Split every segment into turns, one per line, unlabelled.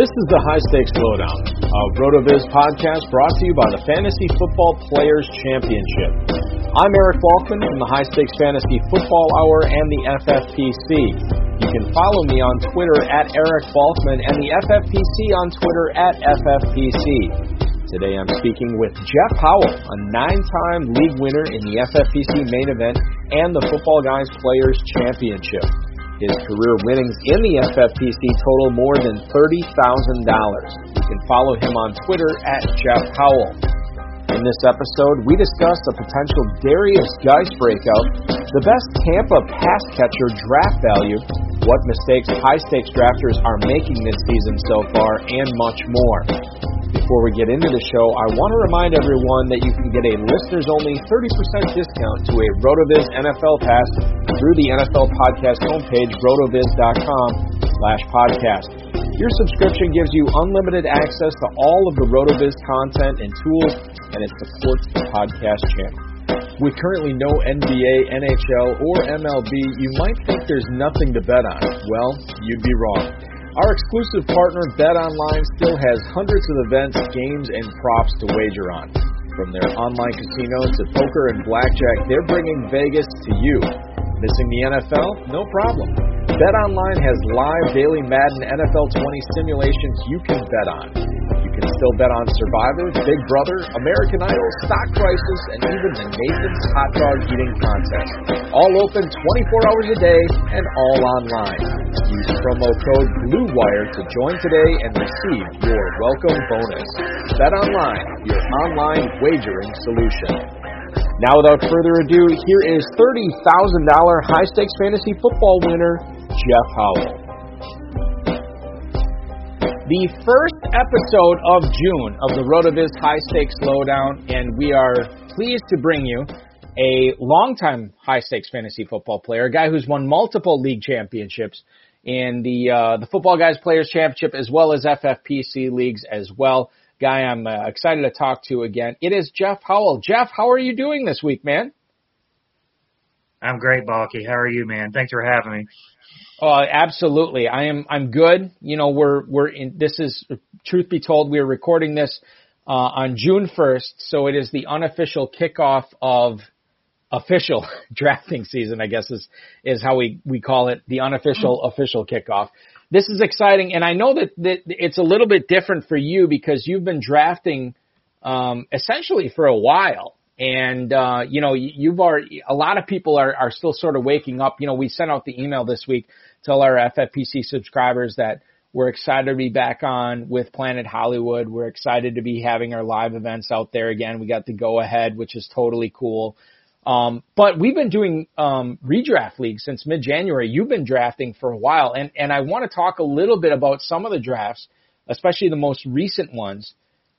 This is the High Stakes Lowdown, a RotoViz podcast brought to you by the Fantasy Football Players Championship. I'm Eric Balkman from the High Stakes Fantasy Football Hour and the FFPC. You can follow me on Twitter at Eric Balkman and the FFPC on Twitter at FFPC. Today I'm speaking with Jeff Howell, a nine-time league winner in the FFPC main event and the Football Guys Players Championship. His career winnings in the FFPC total more than $30,000. You can follow him on Twitter at Jeff Howell. In this episode, we discuss a potential Derrius Guice breakout, the best Tampa pass catcher draft value, what mistakes high stakes drafters are making this season so far, and much more. Before we get into the show, I want to remind everyone that you can get a listeners only 30% discount to a RotoViz NFL pass through the NFL podcast homepage, rotoviz.com slash podcast. Your subscription gives you unlimited access to all of the RotoViz content and tools, and it supports the podcast channel. With currently no NBA, NHL, or MLB, you might think there's nothing to bet on. Well, you'd be wrong. Our exclusive partner, BetOnline, still has hundreds of events, games, and props to wager on. From their online casinos to poker and blackjack, they're bringing Vegas to you. Missing the NFL? No problem. BetOnline has live daily Madden NFL 20 simulations you can bet on. Can still bet on Survivor, Big Brother, American Idol, stock prices, and even the Nathan's Hot Dog Eating Contest. All open 24 hours a day and all online. Use promo code BLUEWIRE to join today and receive your welcome bonus. Bet Online, your online wagering solution. Now, without further ado, here is $30,000 high stakes fantasy football winner, Jeff Howell. The first episode of June of the RotoViz High Stakes Lowdown, and we are pleased to bring you a longtime high stakes fantasy football player, a guy who's won multiple league championships in the uh, the Football Guys Players Championship as well as FFPC leagues as well. Guy, I'm uh, excited to talk to again. It is Jeff Howell. Jeff, how are you doing this week, man?
I'm great, Balky. How are you, man? Thanks for having me.
Oh, absolutely. I am. I'm good. You know, we're we're in. This is truth be told, we are recording this uh, on June 1st, so it is the unofficial kickoff of official drafting season. I guess is is how we we call it the unofficial official kickoff. This is exciting, and I know that that it's a little bit different for you because you've been drafting um, essentially for a while And, uh, you know, you've already, a lot of people are, are still sort of waking up. You know, we sent out the email this week to all our FFPC subscribers that we're excited to be back on with Planet Hollywood. We're excited to be having our live events out there again. We got the go ahead, which is totally cool. Um, but we've been doing um, redraft leagues since mid January. You've been drafting for a while, and and I want to talk a little bit about some of the drafts, especially the most recent ones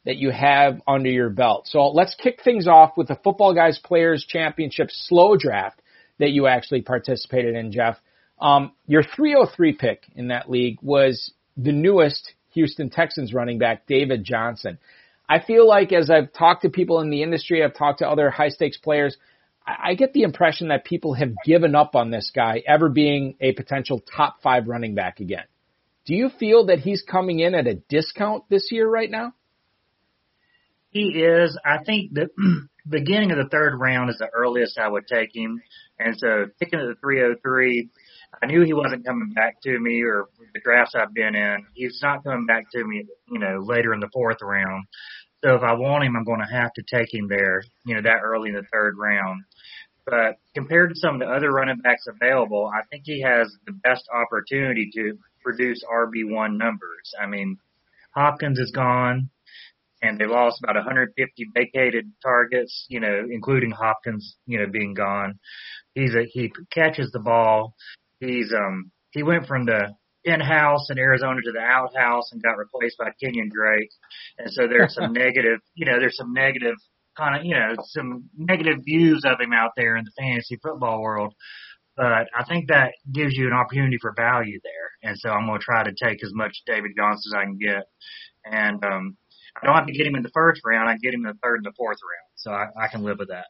that you have under your belt. So let's kick things off with the Football Guys Players Championship slow draft that you actually participated in, Jeff. Um, your 303 pick in that league was the newest Houston Texans running back, David Johnson. I feel like as I've talked to people in the industry, I've talked to other high stakes players, I get the impression that people have given up on this guy ever being a potential top five running back again. Do you feel that he's coming in at a discount this year right now?
He is. I think the beginning of the third round is the earliest I would take him. And so picking at the 303, I knew he wasn't coming back to me or the drafts I've been in. He's not coming back to me, you know, later in the fourth round. So if I want him, I'm going to have to take him there, you know, that early in the third round. But compared to some of the other running backs available, I think he has the best opportunity to produce RB1 numbers. I mean, Hopkins is gone and they lost about 150 vacated targets, you know, including Hopkins, you know, being gone. He's a, he catches the ball. He's, um, he went from the in-house in Arizona to the outhouse and got replaced by Kenyan Drake. And so there's some negative, you know, there's some negative kind of, you know, some negative views of him out there in the fantasy football world. But I think that gives you an opportunity for value there. And so I'm going to try to take as much David Johnson as I can get. And, um, I don't have to get him in the first round. I get him in the third and the fourth round. So I, I can live with that.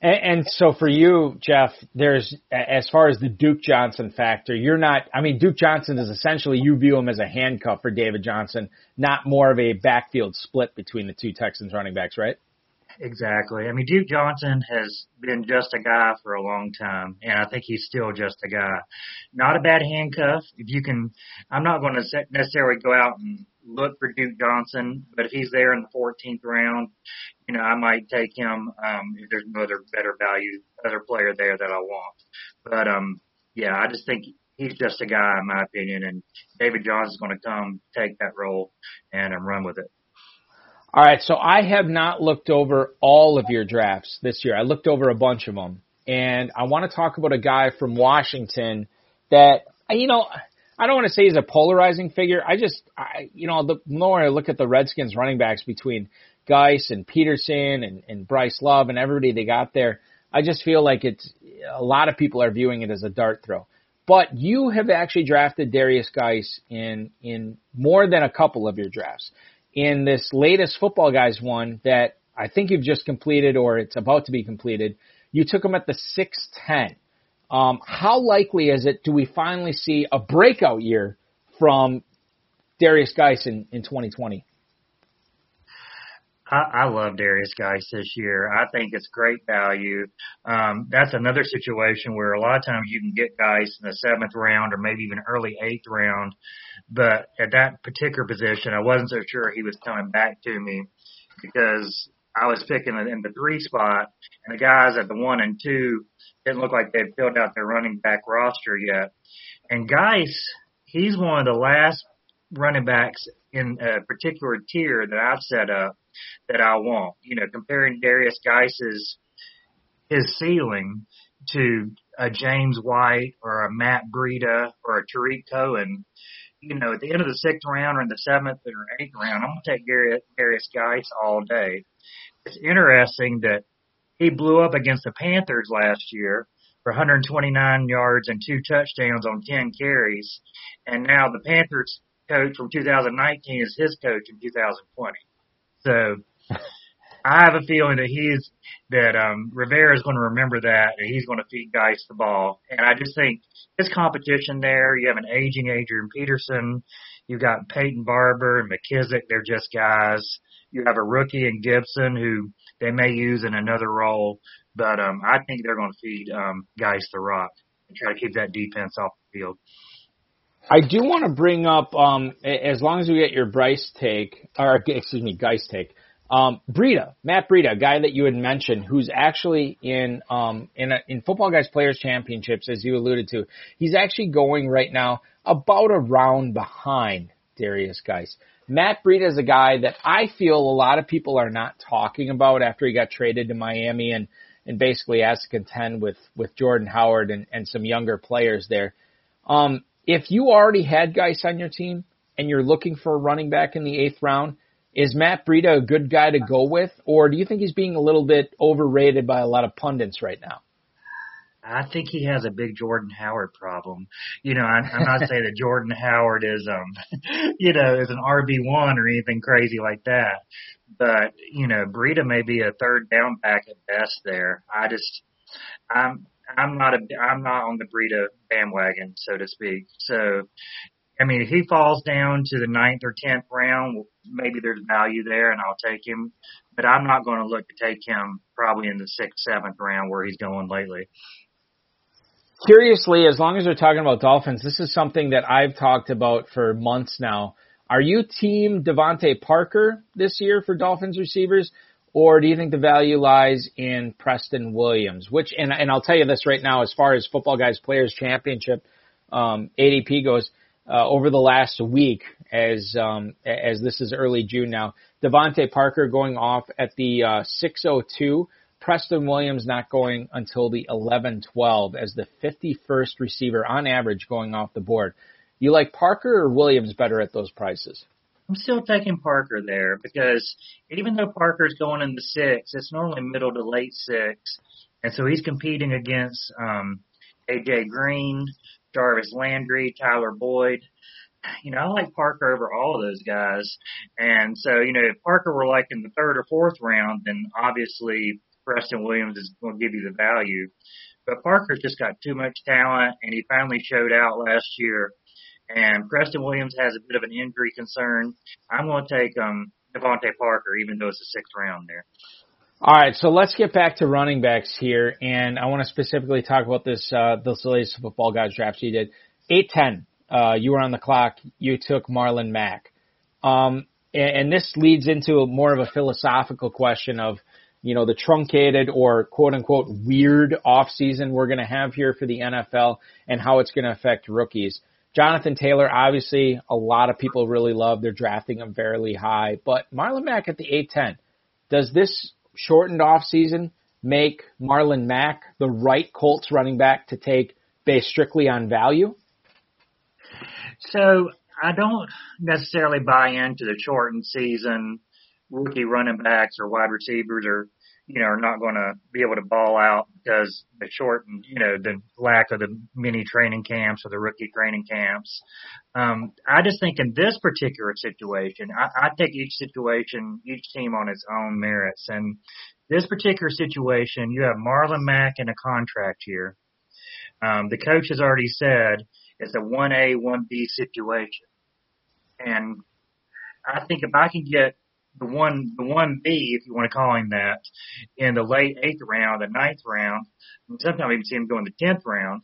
And, and so for you, Jeff, there's as far as the Duke Johnson factor, you're not. I mean, Duke Johnson is essentially you view him as a handcuff for David Johnson, not more of a backfield split between the two Texans running backs, right?
Exactly. I mean, Duke Johnson has been just a guy for a long time, and I think he's still just a guy. Not a bad handcuff. If you can, I'm not going to necessarily go out and look for Duke Johnson, but if he's there in the 14th round, you know, I might take him um, if there's no other better value, other player there that I want. But um, yeah, I just think he's just a guy in my opinion, and David Johnson's going to come take that role and um, run with it.
All right, so I have not looked over all of your drafts this year. I looked over a bunch of them, and I want to talk about a guy from Washington that you know I don't want to say he's a polarizing figure. I just, I, you know, the more I look at the Redskins running backs between Guice and Peterson and, and Bryce Love and everybody they got there, I just feel like it's a lot of people are viewing it as a dart throw. But you have actually drafted Derrius Guice in in more than a couple of your drafts. In this latest Football Guys one that I think you've just completed or it's about to be completed, you took him at the six ten. Um, how likely is it do we finally see a breakout year from Derrius Guice in, in 2020?
I, I love Derrius Guice this year. I think it's great value. Um, that's another situation where a lot of times you can get Guice in the seventh round or maybe even early eighth round. But at that particular position, I wasn't so sure he was coming back to me because I was picking in the three spot, and the guys at the one and two didn't look like they'd filled out their running back roster yet. And Guice, he's one of the last running backs in a particular tier that I've set up that I want. You know, comparing Derrius Guice's his ceiling to a James White or a Matt Breida or a Tarik Cohen, you know, at the end of the sixth round or in the seventh or eighth round, I'm going to take Darius, Derrius Guice all day. It's interesting that he blew up against the Panthers last year for 129 yards and two touchdowns on 10 carries. And now the Panthers coach from 2019 is his coach in 2020. So I have a feeling that he's that um Rivera is going to remember that and he's going to feed Guice the ball. And I just think his competition there, you have an aging Adrian Peterson, you've got Peyton Barber and McKissic, they're just guys. You have a rookie in Gibson who they may use in another role, but um I think they're going to feed um Guice the rock and try to keep that defense off the field.
I do want to bring up, um, as long as we get your Bryce take, or excuse me, Guice take. Um, Breida, Matt Breida, guy that you had mentioned, who's actually in um, in a, in Football Guys Players Championships, as you alluded to. He's actually going right now about a round behind Derrius Guice. Matt Breida is a guy that I feel a lot of people are not talking about after he got traded to Miami and and basically has to contend with with Jordan Howard and, and some younger players there. Um, if you already had Guice on your team and you're looking for a running back in the eighth round, is Matt Breida a good guy to go with, or do you think he's being a little bit overrated by a lot of pundits right now?
I think he has a big Jordan Howard problem. You know, I'm, I'm not saying that Jordan Howard is, um, you know, is an RB one or anything crazy like that, but you know, Breida may be a third down back at best. There, I just, I'm, I'm not a, I'm not on the Breida bandwagon, so to speak. So, I mean, if he falls down to the ninth or tenth round, maybe there's value there, and I'll take him. But I'm not going to look to take him probably in the sixth, seventh round where he's going lately.
Curiously, as long as we're talking about Dolphins, this is something that I've talked about for months now. Are you team DeVante Parker this year for Dolphins receivers, or do you think the value lies in Preston Williams? Which, and, and I'll tell you this right now, as far as Football Guys Players Championship um, ADP goes, uh, over the last week, as um, as this is early June now, DeVante Parker going off at the uh, 602 Preston Williams not going until the 11-12 as the 51st receiver on average going off the board. You like Parker or Williams better at those prices?
I'm still taking Parker there because even though Parker's going in the six, it's normally middle to late six, and so he's competing against um, AJ Green, Jarvis Landry, Tyler Boyd. You know, I like Parker over all of those guys, and so you know, if Parker were like in the third or fourth round, then obviously Preston Williams is going to give you the value. But Parker's just got too much talent, and he finally showed out last year. And Preston Williams has a bit of an injury concern. I'm going to take um DeVante Parker, even though it's the sixth round there.
All right, so let's get back to running backs here, and I want to specifically talk about this uh, this latest football guys draft you did. Eight ten, uh, you were on the clock. You took Marlon Mack, um, and, and this leads into more of a philosophical question of you know, the truncated or quote unquote weird off season we're going to have here for the NFL and how it's going to affect rookies. Jonathan Taylor, obviously, a lot of people really love. They're drafting him fairly high, but Marlon Mack at the 810. Does this shortened off season make Marlon Mack the right Colts running back to take based strictly on value?
So I don't necessarily buy into the shortened season rookie running backs or wide receivers are, you know, are not going to be able to ball out because the short, you know, the lack of the mini training camps or the rookie training camps. Um, I just think in this particular situation, I, I take each situation, each team on its own merits. And this particular situation, you have Marlon Mack in a contract year. Um, the coach has already said it's a 1A, 1B situation. And I think if I can get the one the one B, if you want to call him that, in the late eighth round, the ninth round, and sometimes even see him go in the tenth round,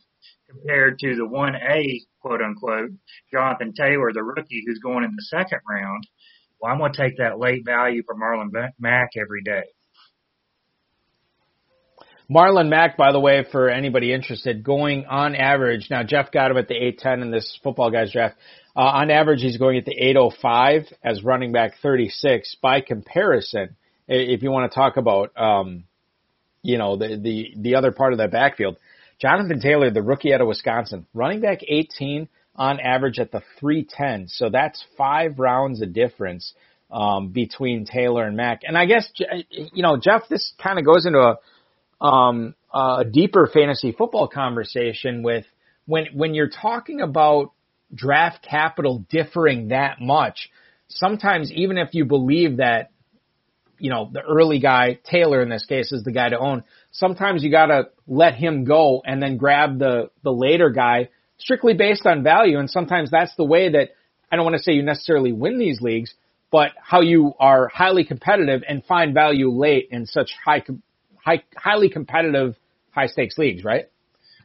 compared to the one A quote unquote Jonathan Taylor, the rookie who's going in the second round. Well, I'm going to take that late value for Marlon Mack every day.
Marlon Mack, by the way, for anybody interested, going on average. Now Jeff got him at the 810 in this football guys draft. Uh, on average, he's going at the 805 as running back 36. By comparison, if you want to talk about, um, you know, the, the, the other part of that backfield, Jonathan Taylor, the rookie out of Wisconsin, running back 18 on average at the 310. So that's five rounds of difference, um, between Taylor and Mack. And I guess, you know, Jeff, this kind of goes into a, um, a deeper fantasy football conversation with when, when you're talking about draft capital differing that much, sometimes even if you believe that, you know, the early guy, Taylor in this case, is the guy to own, sometimes you gotta let him go and then grab the, the later guy strictly based on value. And sometimes that's the way that, I don't want to say you necessarily win these leagues, but how you are highly competitive and find value late in such high, high highly competitive, high stakes leagues, right?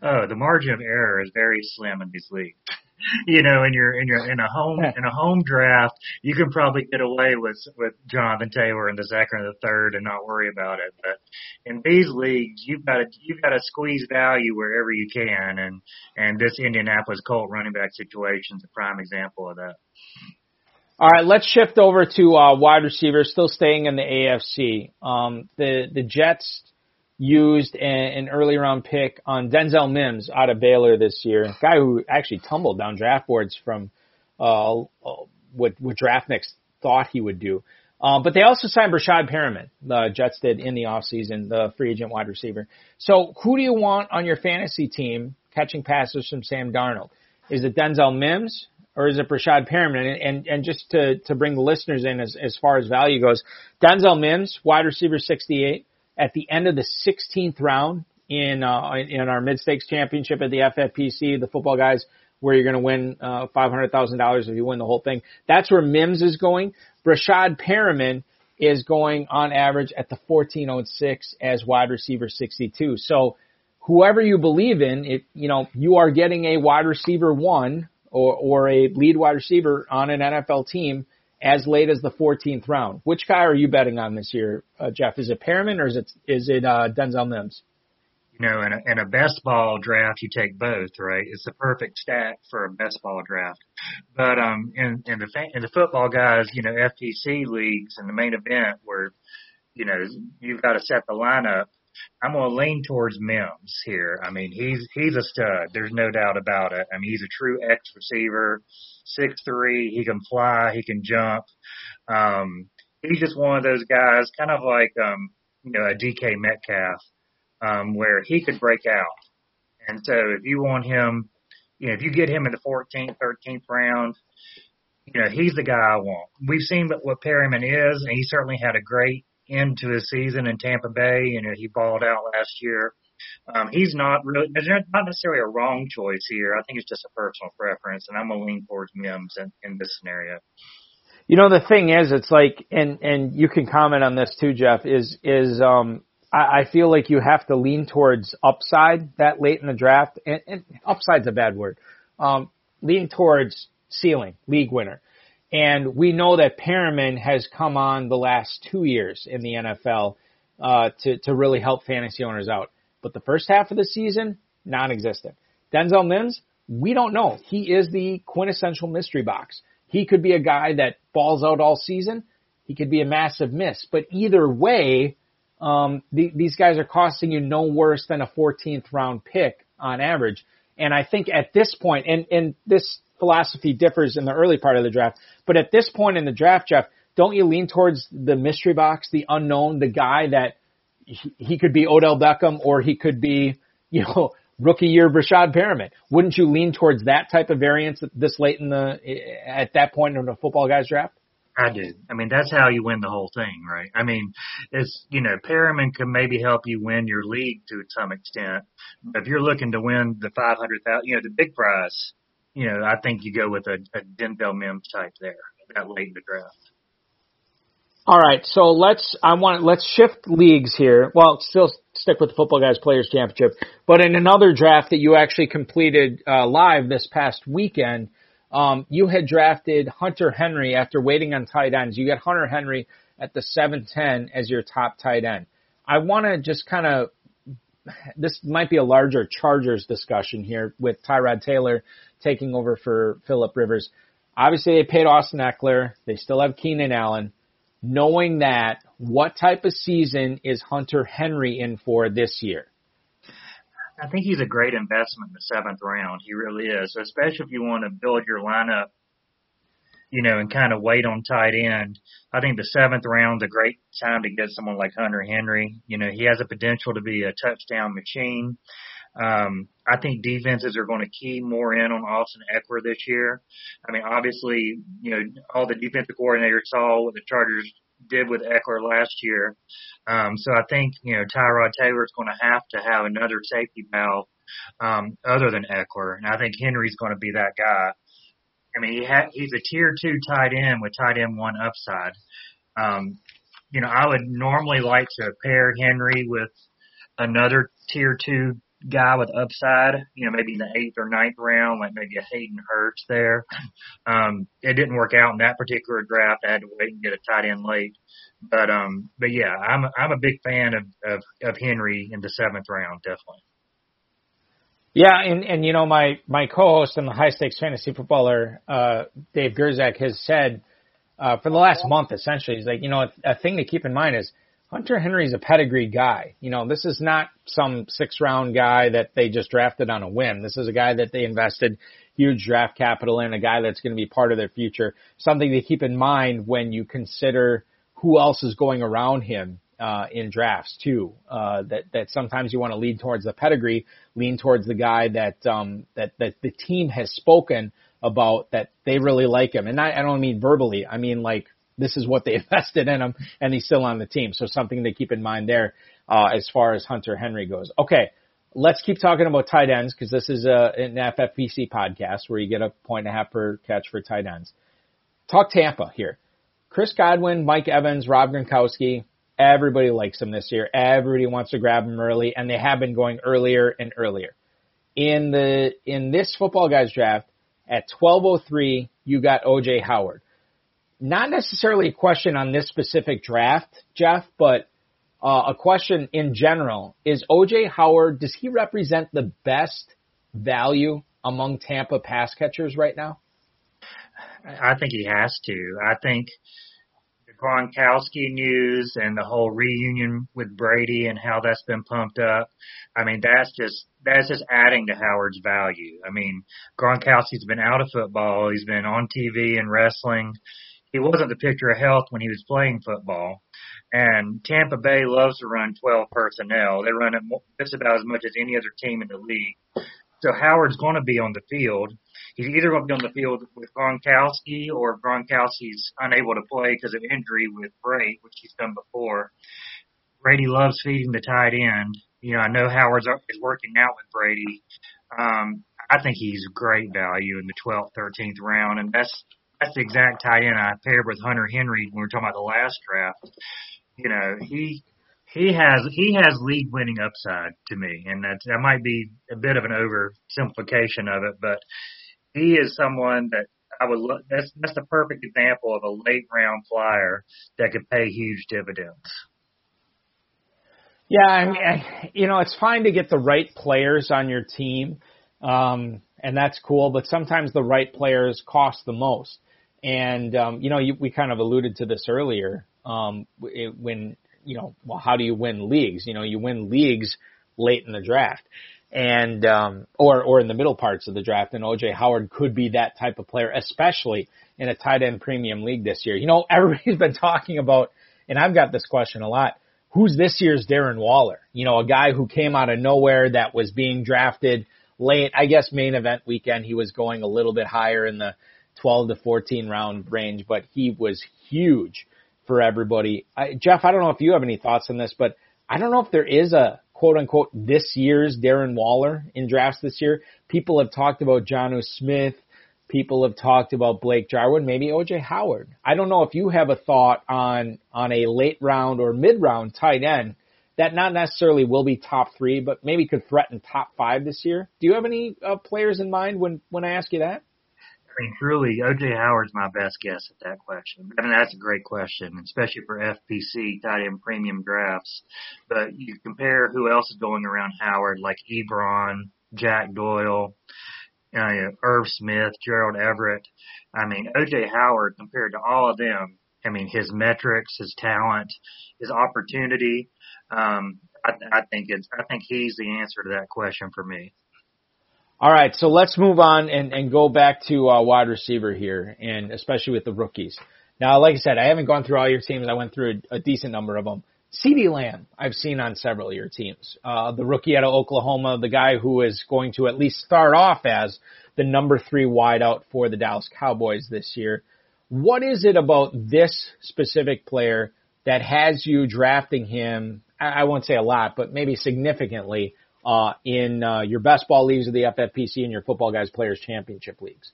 Oh, the margin of error is very slim in these leagues. you know, in your in your in a home in a home draft, you can probably get away with with Jonathan Taylor in the second or the third and not worry about it. But in these leagues, you've got to you've got to squeeze value wherever you can, and and this Indianapolis Colt running back situation is a prime example of that.
All right, let's shift over to uh, wide receivers. Still staying in the AFC. Um, the the Jets used an, an early round pick on Denzel Mims out of Baylor this year, guy who actually tumbled down draft boards from uh, what what draftniks thought he would do. Um, but they also signed Breshad Perriman. The Jets did in the offseason, the free agent wide receiver. So who do you want on your fantasy team catching passes from Sam Darnold? Is it Denzel Mims or is it Breshad Perriman? And, and, and just to, to bring the listeners in as, as far as value goes, Denzel Mims, wide receiver 68, at the end of the 16th round in uh, in our mid stakes championship at the FFPC, the football guys, where you're going to win uh, five hundred thousand dollars if you win the whole thing. That's where Mims is going. Breshad Perriman is going on average at the 1406 as wide receiver 62. So whoever you believe in, if you know you are getting a wide receiver one or or a lead wide receiver on an NFL team as late as the 14th round. Which guy are you betting on this year, uh, Jeff? Is it Perriman or is it is it uh, Denzel Mims?
You know, in a, in a best ball draft, you take both, right? It's the perfect stack for a best ball draft. But um, in in the in the football guys, you know, FTC leagues and the main event where, you know, you've got to set the lineup. I'm going to lean towards Mims here. I mean, he's he's a stud. There's no doubt about it. I mean, he's a true X receiver six three. He can fly. He can jump. Um, he's just one of those guys, kind of like um, you know a DK Metcalf, um, where he could break out. And so if you want him, you know, if you get him in the 14th, 13th round, you know, he's the guy I want. We've seen what Perriman is, and he certainly had a great end to his season in Tampa Bay. You know, he balled out last year. Um, he's not really, not necessarily a wrong choice here. I think it's just a personal preference, and I'm to lean towards Mims in, in this scenario.
You know, the thing is, it's like, and, and you can comment on this too, Jeff, is, is, um, I, I feel like you have to lean towards upside that late in the draft, and, and upside's a bad word. Um, lean towards ceiling, league winner. And we know that Perriman has come on the last two years in the NFL, uh, to, to really help fantasy owners out but the first half of the season, non-existent. Denzel Mims, we don't know. He is the quintessential mystery box. He could be a guy that balls out all season. He could be a massive miss. But either way, um, the, these guys are costing you no worse than a 14th round pick on average. And I think at this point, and, and this philosophy differs in the early part of the draft, but at this point in the draft, Jeff, don't you lean towards the mystery box, the unknown, the guy that he, he could be Odell Beckham or he could be, you know, rookie year Breshad Perriman. Wouldn't you lean towards that type of variance this late in the eh, at that point in the football guys draft?
I do. I mean, that's how you win the whole thing, right? I mean, it's you know, Perriman can maybe help you win your league to some extent, if you're looking to win the five hundred thousand, you know, the big prize, you know, I think you go with a, a Denzel Mims type there that late in the draft.
All right, so let's I want let's shift leagues here. Well, still stick with the Football Guys Players Championship, but in another draft that you actually completed uh, live this past weekend, um, you had drafted Hunter Henry after waiting on tight ends. You get Hunter Henry at the seven ten as your top tight end. I want to just kind of this might be a larger Chargers discussion here with Tyrod Taylor taking over for Philip Rivers. Obviously, they paid Austin Ekeler. They still have Keenan Allen knowing that, what type of season is Hunter Henry in for this year?
I think he's a great investment in the seventh round. He really is, especially if you want to build your lineup, you know, and kind of wait on tight end. I think the seventh round's a great time to get someone like Hunter Henry. You know, he has a potential to be a touchdown machine. Um, I think defenses are going to key more in on Austin Ekeler this year. I mean, obviously, you know, all the defensive coordinators saw what the Chargers did with Ekeler last year. Um, so I think, you know, Tyrod Taylor is going to have to have another safety valve, um, other than Ekeler. And I think Henry's going to be that guy. I mean, he ha- he's a tier two tight end with tight end one upside. Um, you know, I would normally like to pair Henry with another tier two guy with upside, you know, maybe in the eighth or ninth round, like maybe a Hayden Hurst there. Um, it didn't work out in that particular draft. I had to wait and get a tight end late. But um, but yeah, I'm I'm a big fan of of, of Henry in the seventh round, definitely.
Yeah, and and you know my my co-host and the high stakes fantasy footballer uh, Dave Gerczak has said uh, for the last month essentially he's like you know a, a thing to keep in mind is Hunter Henry's a pedigree guy. You know, this is not some six round guy that they just drafted on a whim. This is a guy that they invested huge draft capital in, a guy that's going to be part of their future. Something to keep in mind when you consider who else is going around him uh, in drafts too. Uh, that that sometimes you want to lean towards the pedigree, lean towards the guy that um, that that the team has spoken about that they really like him. And I, I don't mean verbally. I mean like this is what they invested in him, and he's still on the team. So something to keep in mind there uh, as far as Hunter Henry goes. Okay, let's keep talking about tight ends because this is a, an FFPC podcast where you get a point and a half per catch for tight ends. Talk Tampa here. Chris Godwin, Mike Evans, Rob Gronkowski. Everybody likes them this year. Everybody wants to grab them early, and they have been going earlier and earlier. In the in this football guys draft at 12:03, you got OJ Howard not necessarily a question on this specific draft, Jeff, but uh, a question in general. Is OJ Howard, does he represent the best value among Tampa pass catchers right now?
I think he has to. I think Gronkowski news and the whole reunion with Brady and how that's been pumped up. I mean, that's just that's just adding to Howard's value. I mean, Gronkowski's been out of football. He's been on TV and wrestling he wasn't the picture of health when he was playing football. And Tampa Bay loves to run 12 personnel. They run it just about as much as any other team in the league. So Howard's going to be on the field. He's either going to be on the field with Gronkowski or Gronkowski's unable to play because of injury with Bray, which he's done before. Brady loves feeding the tight end. You know, I know Howard's is working out with Brady. Um, I think he's great value in the 12th, 13th round, and that's that's the exact tight end I paired with Hunter Henry when we were talking about the last draft. You know, he he has he has league winning upside to me, and that that might be a bit of an oversimplification of it, but he is someone that I would look. That's that's the perfect example of a late round flyer that could pay huge dividends.
Yeah, I mean, I, you know, it's fine to get the right players on your team, um, and that's cool. But sometimes the right players cost the most. And um, you know, you, we kind of alluded to this earlier. Um, it, when you know, well, how do you win leagues? You know, you win leagues late in the draft, and um, or or in the middle parts of the draft. And OJ Howard could be that type of player, especially in a tight end premium league this year. You know, everybody's been talking about, and I've got this question a lot. Who's this year's Darren Waller? You know, a guy who came out of nowhere that was being drafted late. I guess main event weekend he was going a little bit higher in the 12 to 14 round range, but he was huge for everybody. I, Jeff, I don't know if you have any thoughts on this, but I don't know if there is a quote unquote this year's Darren Waller in drafts this year. People have talked about Jonnu Smith. People have talked about Blake Jarwin, maybe OJ Howard. I don't know if you have a thought on on a late round or mid round tight end that not necessarily will be top three, but maybe could threaten top five this year. Do you have any uh, players in mind when when I ask you that?
I mean, truly, OJ Howard's my best guess at that question. I mean, that's a great question, especially for FPC tight end premium drafts. But you compare who else is going around Howard, like Ebron, Jack Doyle, uh, Irv Smith, Gerald Everett. I mean, OJ Howard compared to all of them. I mean, his metrics, his talent, his opportunity. Um, I, I think it's. I think he's the answer to that question for me.
All right, so let's move on and, and go back to uh, wide receiver here, and especially with the rookies. Now, like I said, I haven't gone through all your teams. I went through a, a decent number of them. CeeDee Lamb, I've seen on several of your teams. Uh, the rookie out of Oklahoma, the guy who is going to at least start off as the number three wideout for the Dallas Cowboys this year. What is it about this specific player that has you drafting him? I won't say a lot, but maybe significantly uh, in uh, your best ball leagues of the FFPC and your football guys players championship leagues?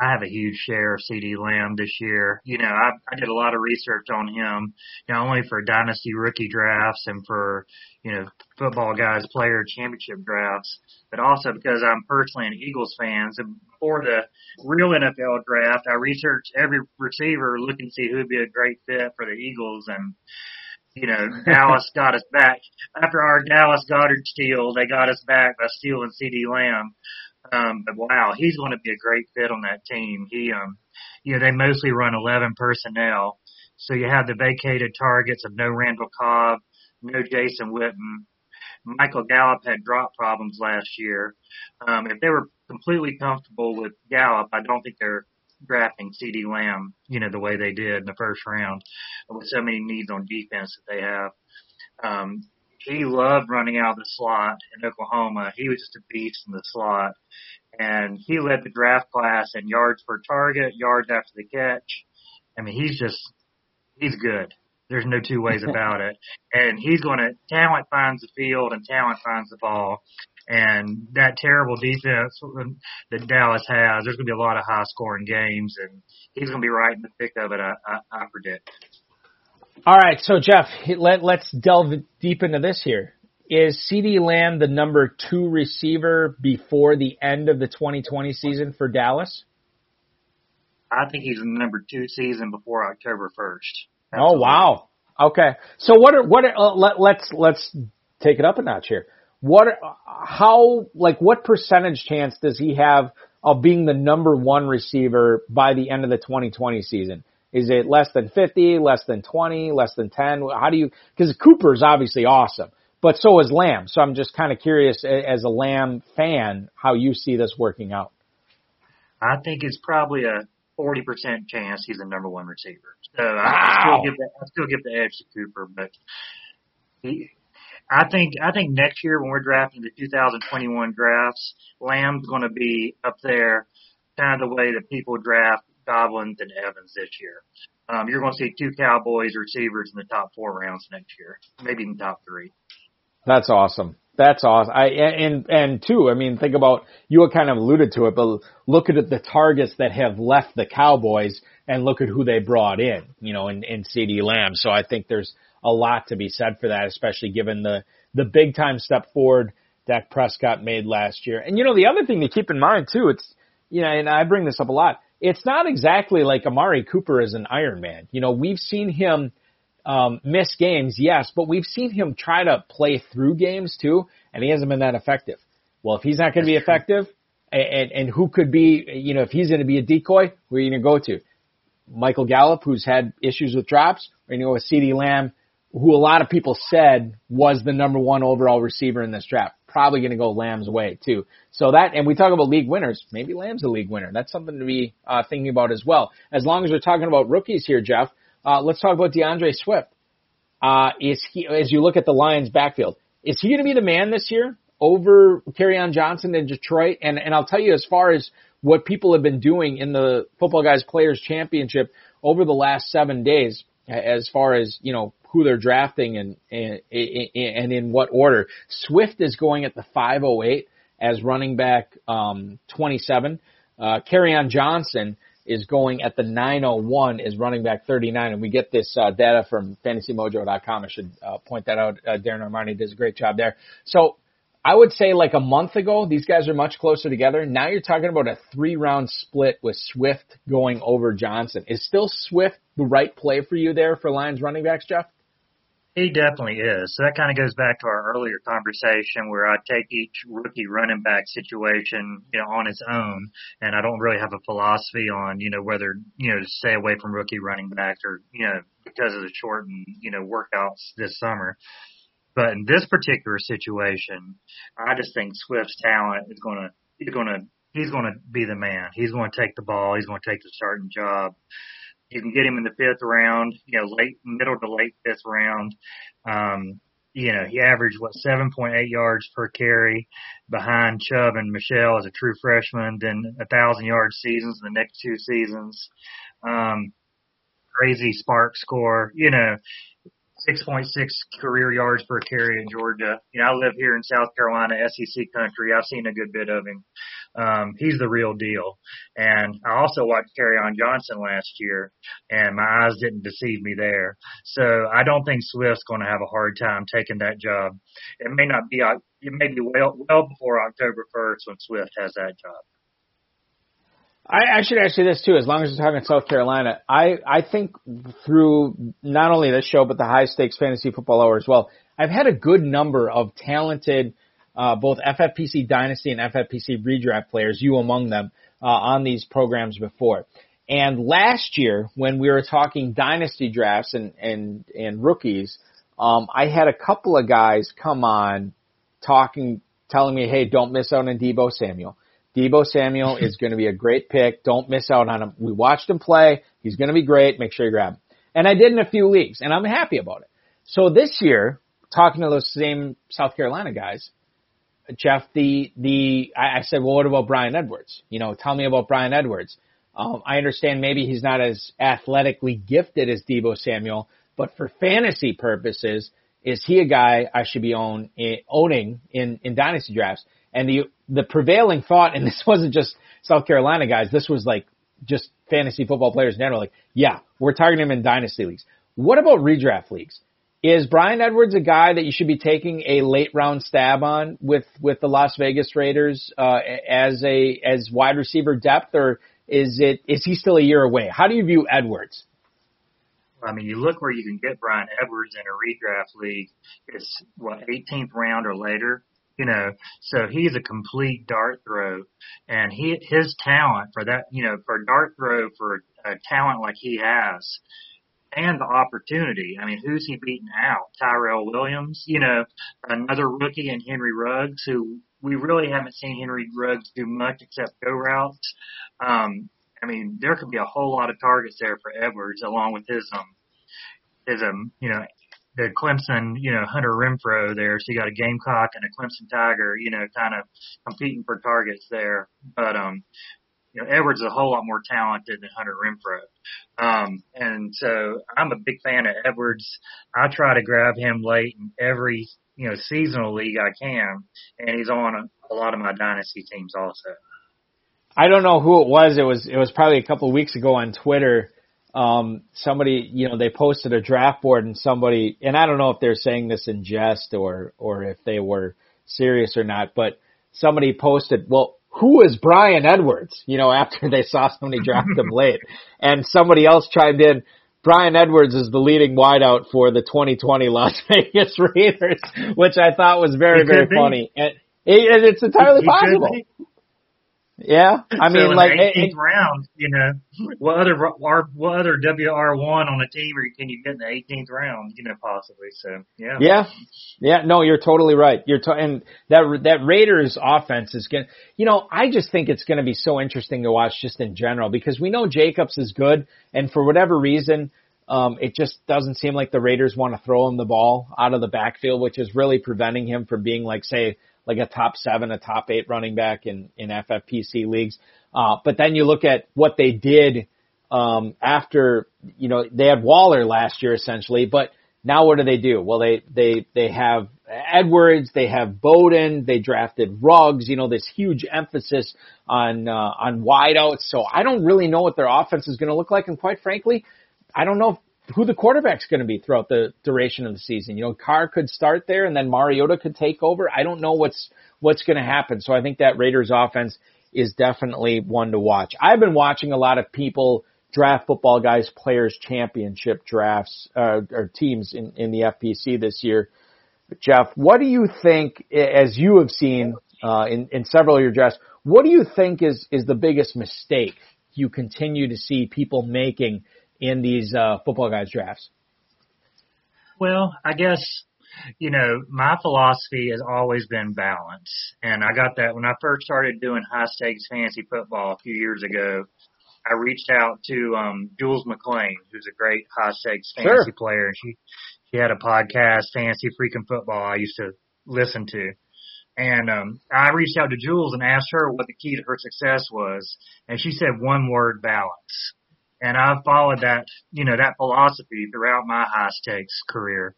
I have a huge share of CeeDee Lamb this year. You know, I, I did a lot of research on him, not only for dynasty rookie drafts and for, you know, football guys player championship drafts, but also because I'm personally an Eagles fan. So before the real NFL draft, I researched every receiver looking to see who would be a great fit for the Eagles and, you know, Dallas got us back after our Dallas Goedert steal. They got us back by stealing CeeDee Lamb. Um, but wow, he's going to be a great fit on that team. He, um, you know, they mostly run 11 personnel. So you have the vacated targets of no Randall Cobb, no Jason Witten. Michael Gallup had drop problems last year. Um, if they were completely comfortable with Gallup, I don't think they're drafting CeeDee Lamb, you know, the way they did in the first round with so many needs on defense that they have. Um, he loved running out of the slot in Oklahoma. He was just a beast in the slot. And he led the draft class in yards per target, yards after the catch. I mean, he's just, he's good. There's no two ways about it. And he's going to, talent finds the field and talent finds the ball. And that terrible defense that Dallas has, there's going to be a lot of high scoring games and he's going to be right in the thick of it, I, I, I predict.
All right, so Jeff, let, let's delve deep into this here. Is CeeDee Lamb the number two receiver before the end of the 2020 season for Dallas?
I think he's the number two season before October 1st.
Oh wow. Okay. So what are what are, uh, let, let's let's take it up a notch here. What how like what percentage chance does he have of being the number one receiver by the end of the 2020 season? Is it less than 50, less than 20, less than 10? How do you, cause Cooper is obviously awesome, but so is Lamb. So I'm just kind of curious as a Lamb fan, how you see this working out.
I think it's probably a 40% chance he's the number one receiver. So wow. I, still give the, I still give the edge to Cooper, but he, I think, I think next year when we're drafting the 2021 drafts, Lamb's going to be up there kind of the way that people draft Godwin and Evans this year. Um, you're going to see two Cowboys receivers in the top four rounds next year, maybe even top three.
That's awesome. That's awesome. I and and two. I mean, think about you kind of alluded to it, but look at the targets that have left the Cowboys, and look at who they brought in. You know, in in CeeDee Lamb. So I think there's a lot to be said for that, especially given the the big time step forward Dak Prescott made last year. And you know, the other thing to keep in mind too, it's you know, and I bring this up a lot it's not exactly like Amari Cooper is an Iron Man. You know, we've seen him um, miss games, yes, but we've seen him try to play through games too, and he hasn't been that effective. Well, if he's not going to be effective, and, and who could be, you know, if he's going to be a decoy, who are you going to go to? Michael Gallup, who's had issues with drops, or you know, with CeeDee Lamb, who a lot of people said was the number one overall receiver in this draft probably going to go Lamb's way too. So that, and we talk about league winners, maybe Lamb's a league winner. That's something to be uh, thinking about as well. As long as we're talking about rookies here, Jeff, uh, let's talk about D'Andre Swift. Uh, is he, as you look at the Lions backfield, is he going to be the man this year over Kerryon Johnson in Detroit? And, and I'll tell you as far as what people have been doing in the Football Guys Players Championship over the last seven days, as far as, you know, who they're drafting and, and, and in what order. Swift is going at the 508 as running back, um, 27. Uh, Kerryon Johnson is going at the 901 as running back 39. And we get this, uh, data from fantasymojo.com. I should, uh, point that out. Uh, Darren Armani does a great job there. So I would say like a month ago, these guys are much closer together. Now you're talking about a three round split with Swift going over Johnson. Is still Swift the right play for you there for Lions running backs, Jeff?
He definitely is. So that kind of goes back to our earlier conversation where I take each rookie running back situation, you know, on its own, and I don't really have a philosophy on, you know, whether you know to stay away from rookie running backs or you know because of the shortened, you know, workouts this summer. But in this particular situation, I just think Swift's talent is going to he's going to he's going to be the man. He's going to take the ball. He's going to take the starting job. You can get him in the fifth round, you know, late, middle to late fifth round. Um, you know, he averaged what 7.8 yards per carry behind Chubb and Michel as a true freshman, then a thousand yard seasons in the next two seasons. Um, crazy SPARQ score, you know, 6.6 career yards per carry in Georgia. You know, I live here in South Carolina, SEC country. I've seen a good bit of him. Um, he's the real deal. And I also watched Kerryon Johnson last year, and my eyes didn't deceive me there. So I don't think Swift's going to have a hard time taking that job. It may not be, it may be well, well before October 1st when Swift has that job.
I, I should ask you this too. As long as we're talking South Carolina, I I think through not only this show but the high stakes fantasy football hour as well, I've had a good number of talented uh, both FFPC Dynasty and FFPC redraft players, you among them, uh, on these programs before. And last year, when we were talking dynasty drafts and and and rookies, um, I had a couple of guys come on talking, telling me, "Hey, don't miss out on Deebo Samuel." Deebo Samuel is going to be a great pick. Don't miss out on him. We watched him play. He's going to be great. Make sure you grab him. And I did in a few leagues, and I'm happy about it. So this year, talking to those same South Carolina guys, Jeff, the the I, I said, well, what about Bryan Edwards? You know, tell me about Bryan Edwards. Um, I understand maybe he's not as athletically gifted as Deebo Samuel, but for fantasy purposes, is he a guy I should be own, eh, owning in in dynasty drafts? And the the prevailing thought, and this wasn't just South Carolina guys, this was like just fantasy football players in general. Like, yeah, we're targeting him in dynasty leagues. What about redraft leagues? Is Bryan Edwards a guy that you should be taking a late round stab on with with the Las Vegas Raiders uh, as a as wide receiver depth, or is it is he still a year away? How do you view Edwards?
I mean, you look where you can get Bryan Edwards in a redraft league. It's what 18th round or later you know, so he's a complete dart throw and he, his talent for that, you know, for dart throw for a talent like he has and the opportunity. I mean, who's he beating out? Tyrell Williams, you know, another rookie and Henry Ruggs who we really haven't seen Henry Ruggs do much except go routes. Um, I mean, there could be a whole lot of targets there for Edwards along with his, um, his, um, you know, the Clemson, you know, Hunter Renfrow there. So you got a Gamecock and a Clemson Tiger, you know, kind of competing for targets there. But, um, you know, Edwards is a whole lot more talented than Hunter Renfrow. Um, and so I'm a big fan of Edwards. I try to grab him late in every, you know, seasonal league I can. And he's on a, a lot of my dynasty teams also.
I don't know who it was. It was, it was probably a couple of weeks ago on Twitter um, somebody, you know, they posted a draft board and somebody, and I don't know if they're saying this in jest or, or if they were serious or not, but somebody posted, well, who is Bryan Edwards? You know, after they saw somebody draft him late and somebody else chimed in, Bryan Edwards is the leading wideout for the 2020 Las Vegas Raiders, which I thought was very, very be. funny. And, and it's entirely possible. Yeah, I mean,
so
like
in the 18th it, round, you know, what other what other WR one on a team can you get in the 18th round? You know, possibly. So yeah,
yeah, yeah. No, you're totally right. You're to, and that that Raiders offense is going. You know, I just think it's going to be so interesting to watch just in general because we know Jacobs is good, and for whatever reason. Um, it just doesn't seem like the Raiders want to throw him the ball out of the backfield, which is really preventing him from being like, say, like a top seven, a top eight running back in, in FFPC leagues. Uh, but then you look at what they did, um, after, you know, they had Waller last year essentially, but now what do they do? Well, they, they, they have Edwards, they have Bowden, they drafted Ruggs, you know, this huge emphasis on, uh, on wideouts. So I don't really know what their offense is going to look like. And quite frankly, I don't know if who the quarterback's going to be throughout the duration of the season. You know, Carr could start there and then Mariota could take over. I don't know what's what's going to happen. So I think that Raiders offense is definitely one to watch. I've been watching a lot of people draft football guys players championship drafts uh, or teams in in the FPC this year. Jeff, what do you think as you have seen uh, in in several of your drafts? What do you think is is the biggest mistake you continue to see people making in these uh, football guys drafts?
Well, I guess you know my philosophy has always been balance, and I got that when I first started doing high stakes fantasy football a few years ago. I reached out to um Jules McLean, who's a great high stakes fantasy
sure.
player. She she had a podcast, Fantasy Freaking Football, I used to listen to. And um I reached out to Jules and asked her what the key to her success was, and she said one word balance. And I've followed that, you know, that philosophy throughout my high stakes career.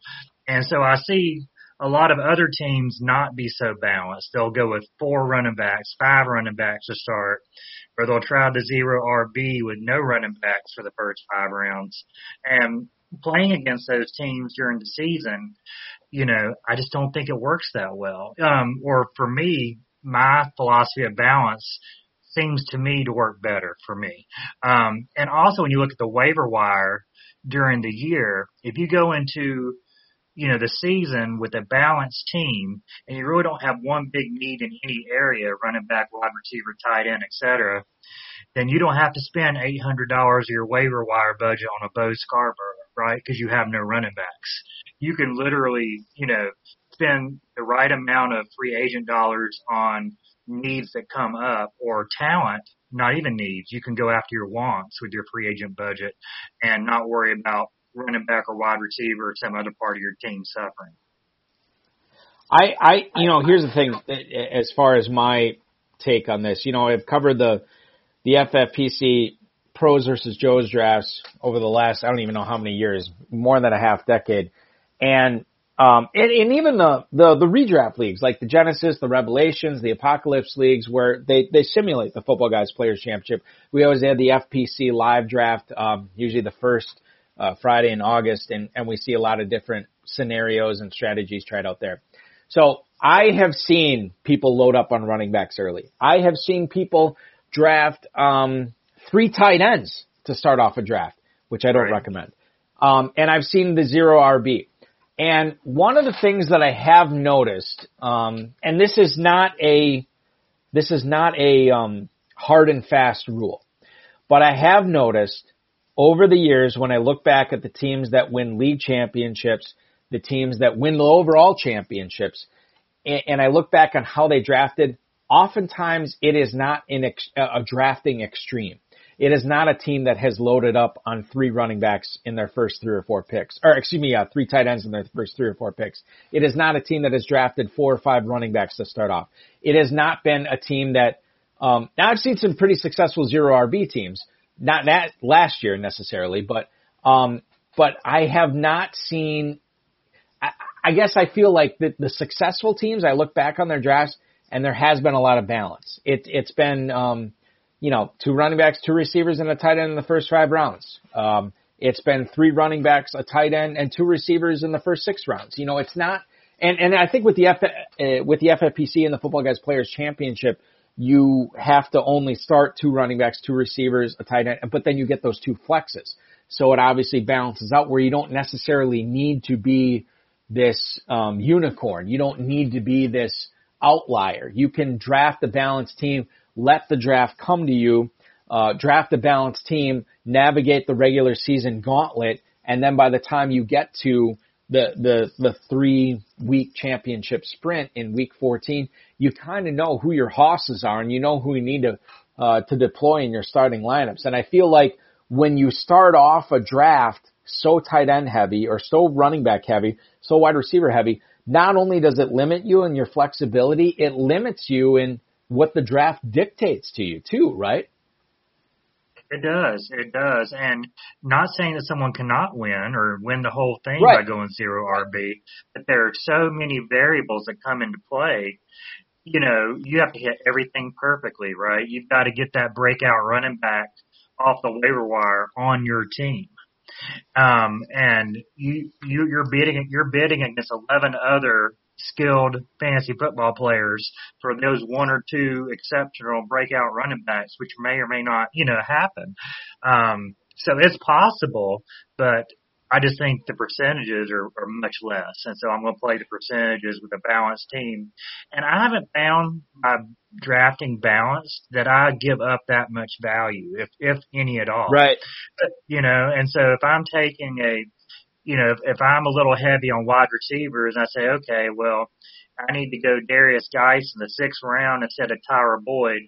And so I see a lot of other teams not be so balanced. They'll go with four running backs, five running backs to start, or they'll try the zero RB with no running backs for the first five rounds. And playing against those teams during the season, you know, I just don't think it works that well. Um, or for me, my philosophy of balance seems to me to work better for me. Um, and also when you look at the waiver wire during the year, if you go into you know, the season with a balanced team and you really don't have one big need in any area, running back, wide receiver, tight end, et cetera, then you don't have to spend $800 of your waiver wire budget on a Bo Scarborough, right? Because you have no running backs. You can literally, you know, spend the right amount of free agent dollars on needs that come up or talent, not even needs. You can go after your wants with your free agent budget and not worry about running back or wide receiver or some other part of your team suffering.
I, I, you know, here's the thing as far as my take on this. You know, I've covered the the FFPC pros versus Joe's drafts over the last I don't even know how many years, more than a half decade, and um, and, and even the, the the redraft leagues like the Genesis, the Revelations, the Apocalypse leagues, where they they simulate the Football Guys Players Championship. We always had the FPC live draft, um, usually the first uh, Friday in August, and, and we see a lot of different scenarios and strategies tried out there. So I have seen people load up on running backs early. I have seen people draft um, three tight ends to start off a draft, which I don't right. recommend. Um, and I've seen the zero RB. And one of the things that I have noticed, um, and this is not a this is not a um, hard and fast rule, but I have noticed over the years, when I look back at the teams that win league championships, the teams that win the overall championships, and, and I look back on how they drafted, oftentimes it is not in ex, a drafting extreme. It is not a team that has loaded up on three running backs in their first three or four picks, or excuse me, uh, three tight ends in their first three or four picks. It is not a team that has drafted four or five running backs to start off. It has not been a team that, um, now I've seen some pretty successful zero RB teams, not that last year necessarily, but um, but I have not seen. I, I guess I feel like the, the successful teams. I look back on their drafts, and there has been a lot of balance. It, it's been, um, you know, two running backs, two receivers, and a tight end in the first five rounds. Um, it's been three running backs, a tight end, and two receivers in the first six rounds. You know, it's not. And and I think with the F, uh, with the FFPC and the Football Guys Players Championship, you have to only start two running backs, two receivers, a tight end, but then you get those two flexes. So it obviously balances out where you don't necessarily need to be this um, unicorn. You don't need to be this outlier. You can draft a balanced team, let the draft come to you, uh, draft a balanced team, navigate the regular season gauntlet, and then by the time you get to the the the three week championship sprint in week 14, you kind of know who your hosses are and you know who you need to uh, to deploy in your starting lineups. And I feel like when you start off a draft so tight end heavy or so running back heavy, so wide receiver heavy, not only does it limit you in your flexibility, it limits you in what the draft dictates to you too, right?
It does. It does. And not saying that someone cannot win or win the whole thing
right.
by going zero RB, but there are so many variables that come into play. You know, you have to hit everything perfectly, right? You've got to get that breakout running back off the waiver wire on your team. Um, and you, you, you're bidding, you're bidding against 11 other skilled fantasy football players for those one or two exceptional breakout running backs, which may or may not, you know, happen. Um, so it's possible, but I just think the percentages are, are much less. And so I'm going to play the percentages with a balanced team. And I haven't found by drafting balanced that I give up that much value, if, if any at all.
Right.
But, you know, and so if I'm taking a you know, if, if I'm a little heavy on wide receivers, I say, okay, well, I need to go Derrius Guice in the sixth round instead of Tyler Boyd.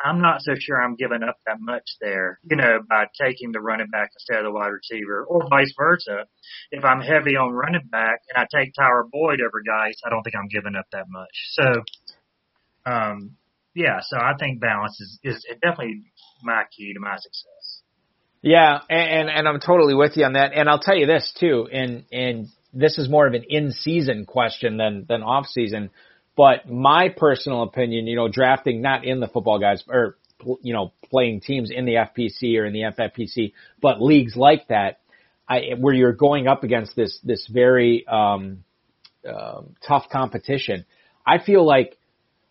I'm not so sure I'm giving up that much there, you know, by taking the running back instead of the wide receiver, or vice versa. If I'm heavy on running back and I take Tyler Boyd over Guice, I don't think I'm giving up that much. So, um, yeah, so I think balance is, is definitely my key to my success.
Yeah, and, and and I'm totally with you on that. And I'll tell you this too, and and this is more of an in-season question than than off-season. But my personal opinion, you know, drafting not in the football guys or you know playing teams in the FPC or in the FFPC, but leagues like that, I, where you're going up against this this very um, uh, tough competition. I feel like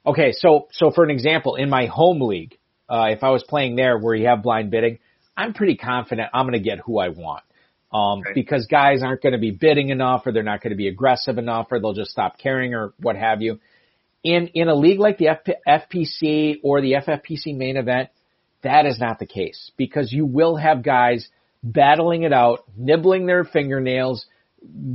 okay, so so for an example, in my home league, uh, if I was playing there where you have blind bidding, I'm pretty confident I'm going to get who I want. Um, right. because guys aren't going to be bidding enough or they're not going to be aggressive enough or they'll just stop caring or what have you. In, in a league like the FP, FPC or the FFPC main event, that is not the case because you will have guys battling it out, nibbling their fingernails,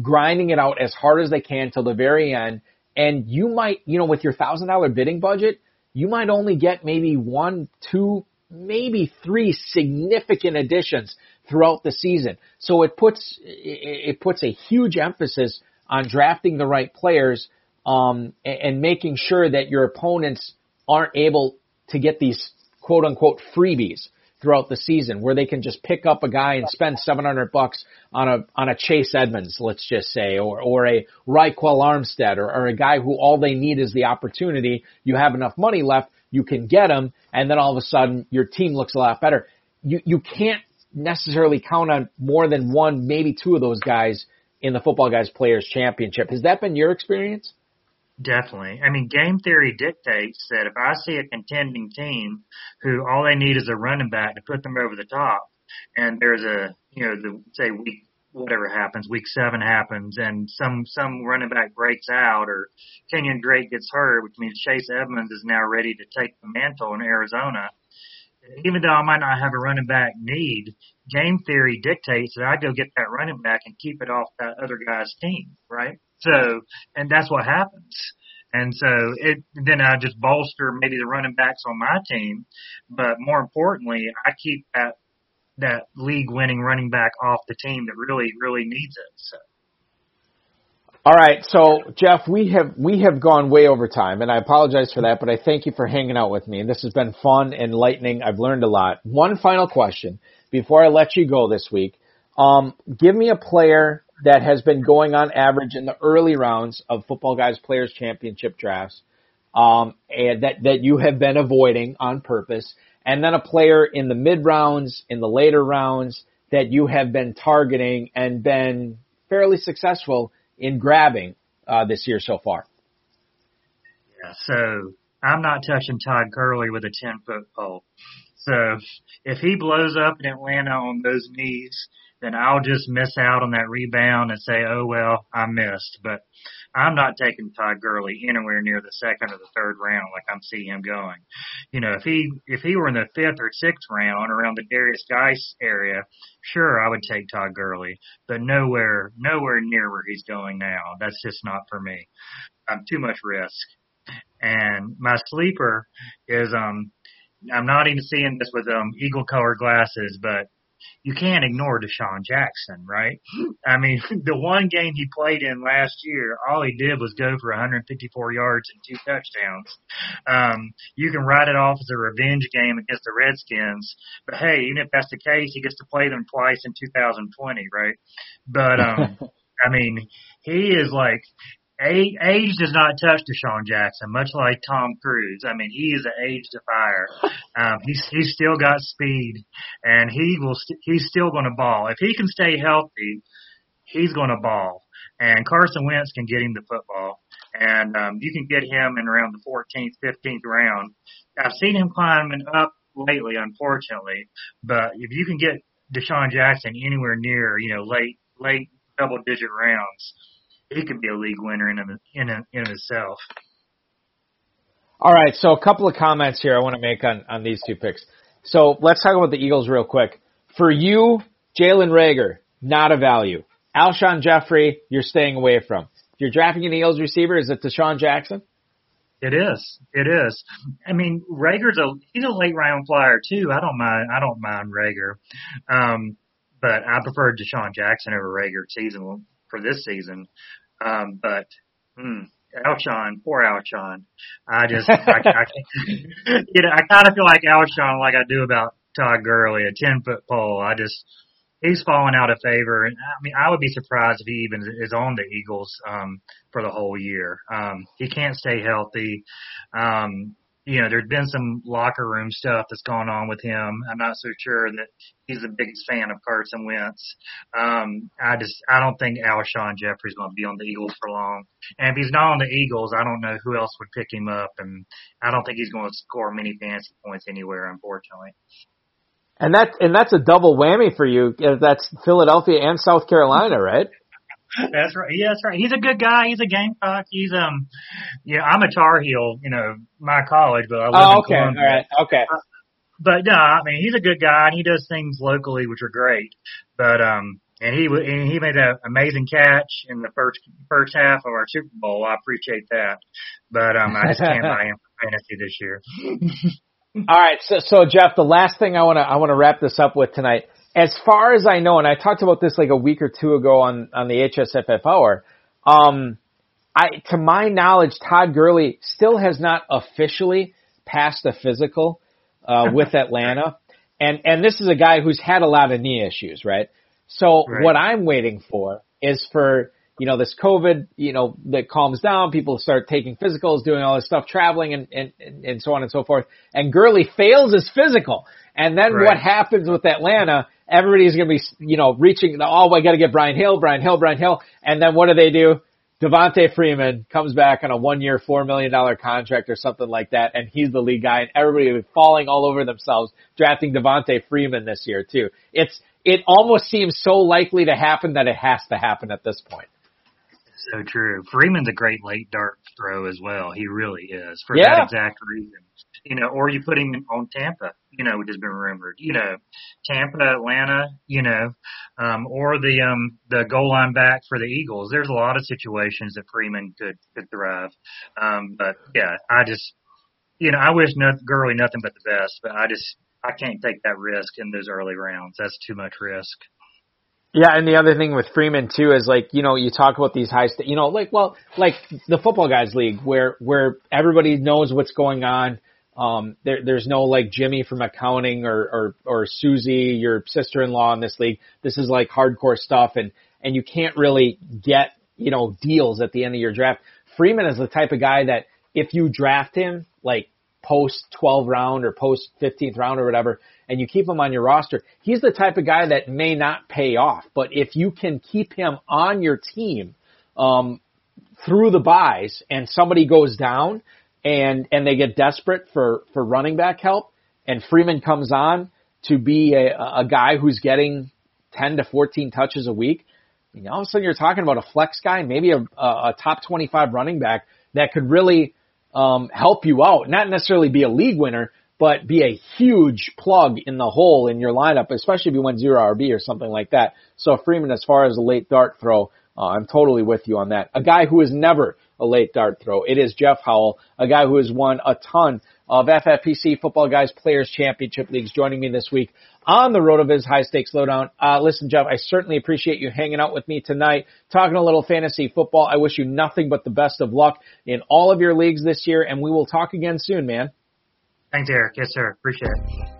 grinding it out as hard as they can till the very end. And you might, you know, with your thousand dollar bidding budget, you might only get maybe one, two, maybe three significant additions throughout the season. So it puts it puts a huge emphasis on drafting the right players um, and making sure that your opponents aren't able to get these quote unquote freebies throughout the season where they can just pick up a guy and spend 700 bucks on a, on a Chase Edmonds, let's just say, or, or a Ryquell Armstead or, or a guy who all they need is the opportunity. You have enough money left. You can get him. And then all of a sudden your team looks a lot better. You, you can't necessarily count on more than one, maybe two of those guys in the football guys players championship. Has that been your experience?
Definitely. I mean, game theory dictates that if I see a contending team who all they need is a running back to put them over the top, and there's a, you know, the, say week, whatever happens, week seven happens, and some, some running back breaks out, or Kenyan Drake gets hurt, which means Chase Edmonds is now ready to take the mantle in Arizona. Even though I might not have a running back need, game theory dictates that I go get that running back and keep it off that other guy's team, right? So, and that's what happens. And so it, then I just bolster maybe the running backs on my team, but more importantly, I keep that, that league winning running back off the team that really, really needs it. So.
All right, so Jeff, we have we have gone way over time, and I apologize for that, but I thank you for hanging out with me, and this has been fun, and enlightening. I've learned a lot. One final question before I let you go this week: um, give me a player that has been going on average in the early rounds of Football Guys Players Championship drafts, um, and that that you have been avoiding on purpose, and then a player in the mid rounds, in the later rounds that you have been targeting and been fairly successful in grabbing uh, this year so far.
Yeah, so I'm not touching Todd Gurley with a 10 foot pole. So if he blows up in Atlanta on those knees, then I'll just miss out on that rebound and say, oh well, I missed. But I'm not taking Todd Gurley anywhere near the second or the third round like I'm seeing him going. You know, if he if he were in the fifth or sixth round around the Derrius Guice area, sure I would take Todd Gurley, but nowhere nowhere near where he's going now. That's just not for me. I'm too much risk. And my sleeper is um I'm not even seeing this with um eagle color glasses, but you can't ignore DeSean Jackson, right? I mean, the one game he played in last year, all he did was go for 154 yards and two touchdowns. Um, you can write it off as a revenge game against the Redskins, but hey, even if that's the case, he gets to play them twice in 2020, right? But um, I mean, he is like age, age does not touch DeSean Jackson, much like Tom Cruise. I mean, he is an age defier. Um, he's he's still got speed, and he will st- he's still going to ball if he can stay healthy. He's going to ball, and Carson Wentz can get him the football, and um, you can get him in around the 14th, 15th round. I've seen him climbing up lately, unfortunately, but if you can get DeSean Jackson anywhere near, you know, late late double digit rounds he could be a league winner in in in himself.
All right, so a couple of comments here I want to make on on these two picks. So let's talk about the Eagles real quick. For you, Jalen Reagor, not a value. Alshon Jeffery, you're staying away from. If you're drafting an Eagles receiver, is it DeSean Jackson?
It is. It is. I mean, Reagor's a he's a late round flyer too. I don't mind. I don't mind Reagor, um, but I prefer DeSean Jackson over Reagor season for this season. Um, but, hmm, Alshon, poor Alshon. I just, I, I, you know, I kind of feel like Alshon like I do about Todd Gurley, a 10 foot pole. I just, he's fallen out of favor. And I mean, I would be surprised if he even is on the Eagles um, for the whole year. Um, he can't stay healthy. Um, you know, there's been some locker room stuff that's gone on with him. I'm not so sure that he's the biggest fan of Carson Wentz. Um, I just, I don't think Alshon Jeffery's going to be on the Eagles for long. And if he's not on the Eagles, I don't know who else would pick him up. And I don't think he's going to score many fantasy points anywhere, unfortunately.
And that and that's a double whammy for you. That's Philadelphia and South Carolina, right?
That's right. Yeah, that's right. He's a good guy. He's a Gamecock. He's um, yeah. I'm a Tar Heel. You know, my college, but I live
oh,
in
okay,
Columbia.
all right, okay.
Uh, but no, I mean he's a good guy and he does things locally which are great. But um, and he and he made an amazing catch in the first first half of our Super Bowl. I appreciate that. But um, I just can't buy him for fantasy this year.
All right, so so Jeff, the last thing I want to I want to wrap this up with tonight. As far as I know, and I talked about this like a week or two ago on on the HSFF hour, um, I to my knowledge, Todd Gurley still has not officially passed a physical uh, with Atlanta, and and this is a guy who's had a lot of knee issues, right? So
Right.
what I'm waiting for is for you know this COVID, you know, that calms down, people start taking physicals, doing all this stuff, traveling, and and and so on and so forth. And Gurley fails his physical, and then
Right.
what happens with Atlanta? Everybody's gonna be you know reaching. Oh, I got to get Brian Hill, Brian Hill, Brian Hill, and then what do they do? Devonta Freeman comes back on a one year, $4 million contract or something like that, and he's the lead guy, and everybody was falling all over themselves drafting Devonta Freeman this year, too. It's, it almost seems so likely to happen that it has to happen at this point.
So true. Freeman's a great late dart throw as well. He really is for
Yeah.
that exact reason. You know, or you put him on Tampa, you know, which has been rumored. You know, Tampa, Atlanta, you know, um, or the um the goal line back for the Eagles. There's a lot of situations that Freeman could could thrive. Um, but yeah, I just you know, I wish no, Gurley nothing but the best, but I just I can't take that risk in those early rounds. That's too much risk.
Yeah, and the other thing with Freeman too is like you know you talk about these high, st- you know, like well, like the football guys league where where everybody knows what's going on. Um, there there's no like Jimmy from accounting or or or Susie, your sister-in-law in this league. This is like hardcore stuff, and and you can't really get you know deals at the end of your draft. Freeman is the type of guy that if you draft him like post 12 round or post 15th round or whatever, and you keep him on your roster, he's the type of guy that may not pay off. But if you can keep him on your team, um, through the buys and somebody goes down and, and they get desperate for, for running back help and Freeman comes on to be a, a guy who's getting 10 to 14 touches a week, I mean, all of a sudden you're talking about a flex guy, maybe a, a, top 25 running back that could really um, help you out. Not necessarily be a league winner, but be a huge plug in the hole in your lineup, especially if you went zero RB or something like that. So Freeman, as far as a late dart throw, uh, I'm totally with you on that. A guy who is never a late dart throw. It is Jeff Howell, a guy who has won a ton of FFPC Football Guys Players Championship Leagues joining me this week on the RotoViz High Stakes Lowdown. Uh, listen, Jeff, I certainly appreciate you hanging out with me tonight, talking a little fantasy football. I wish you nothing but the best of luck in all of your leagues this year, and we will talk again soon, man.
Thanks, Eric. Yes, sir. Appreciate it.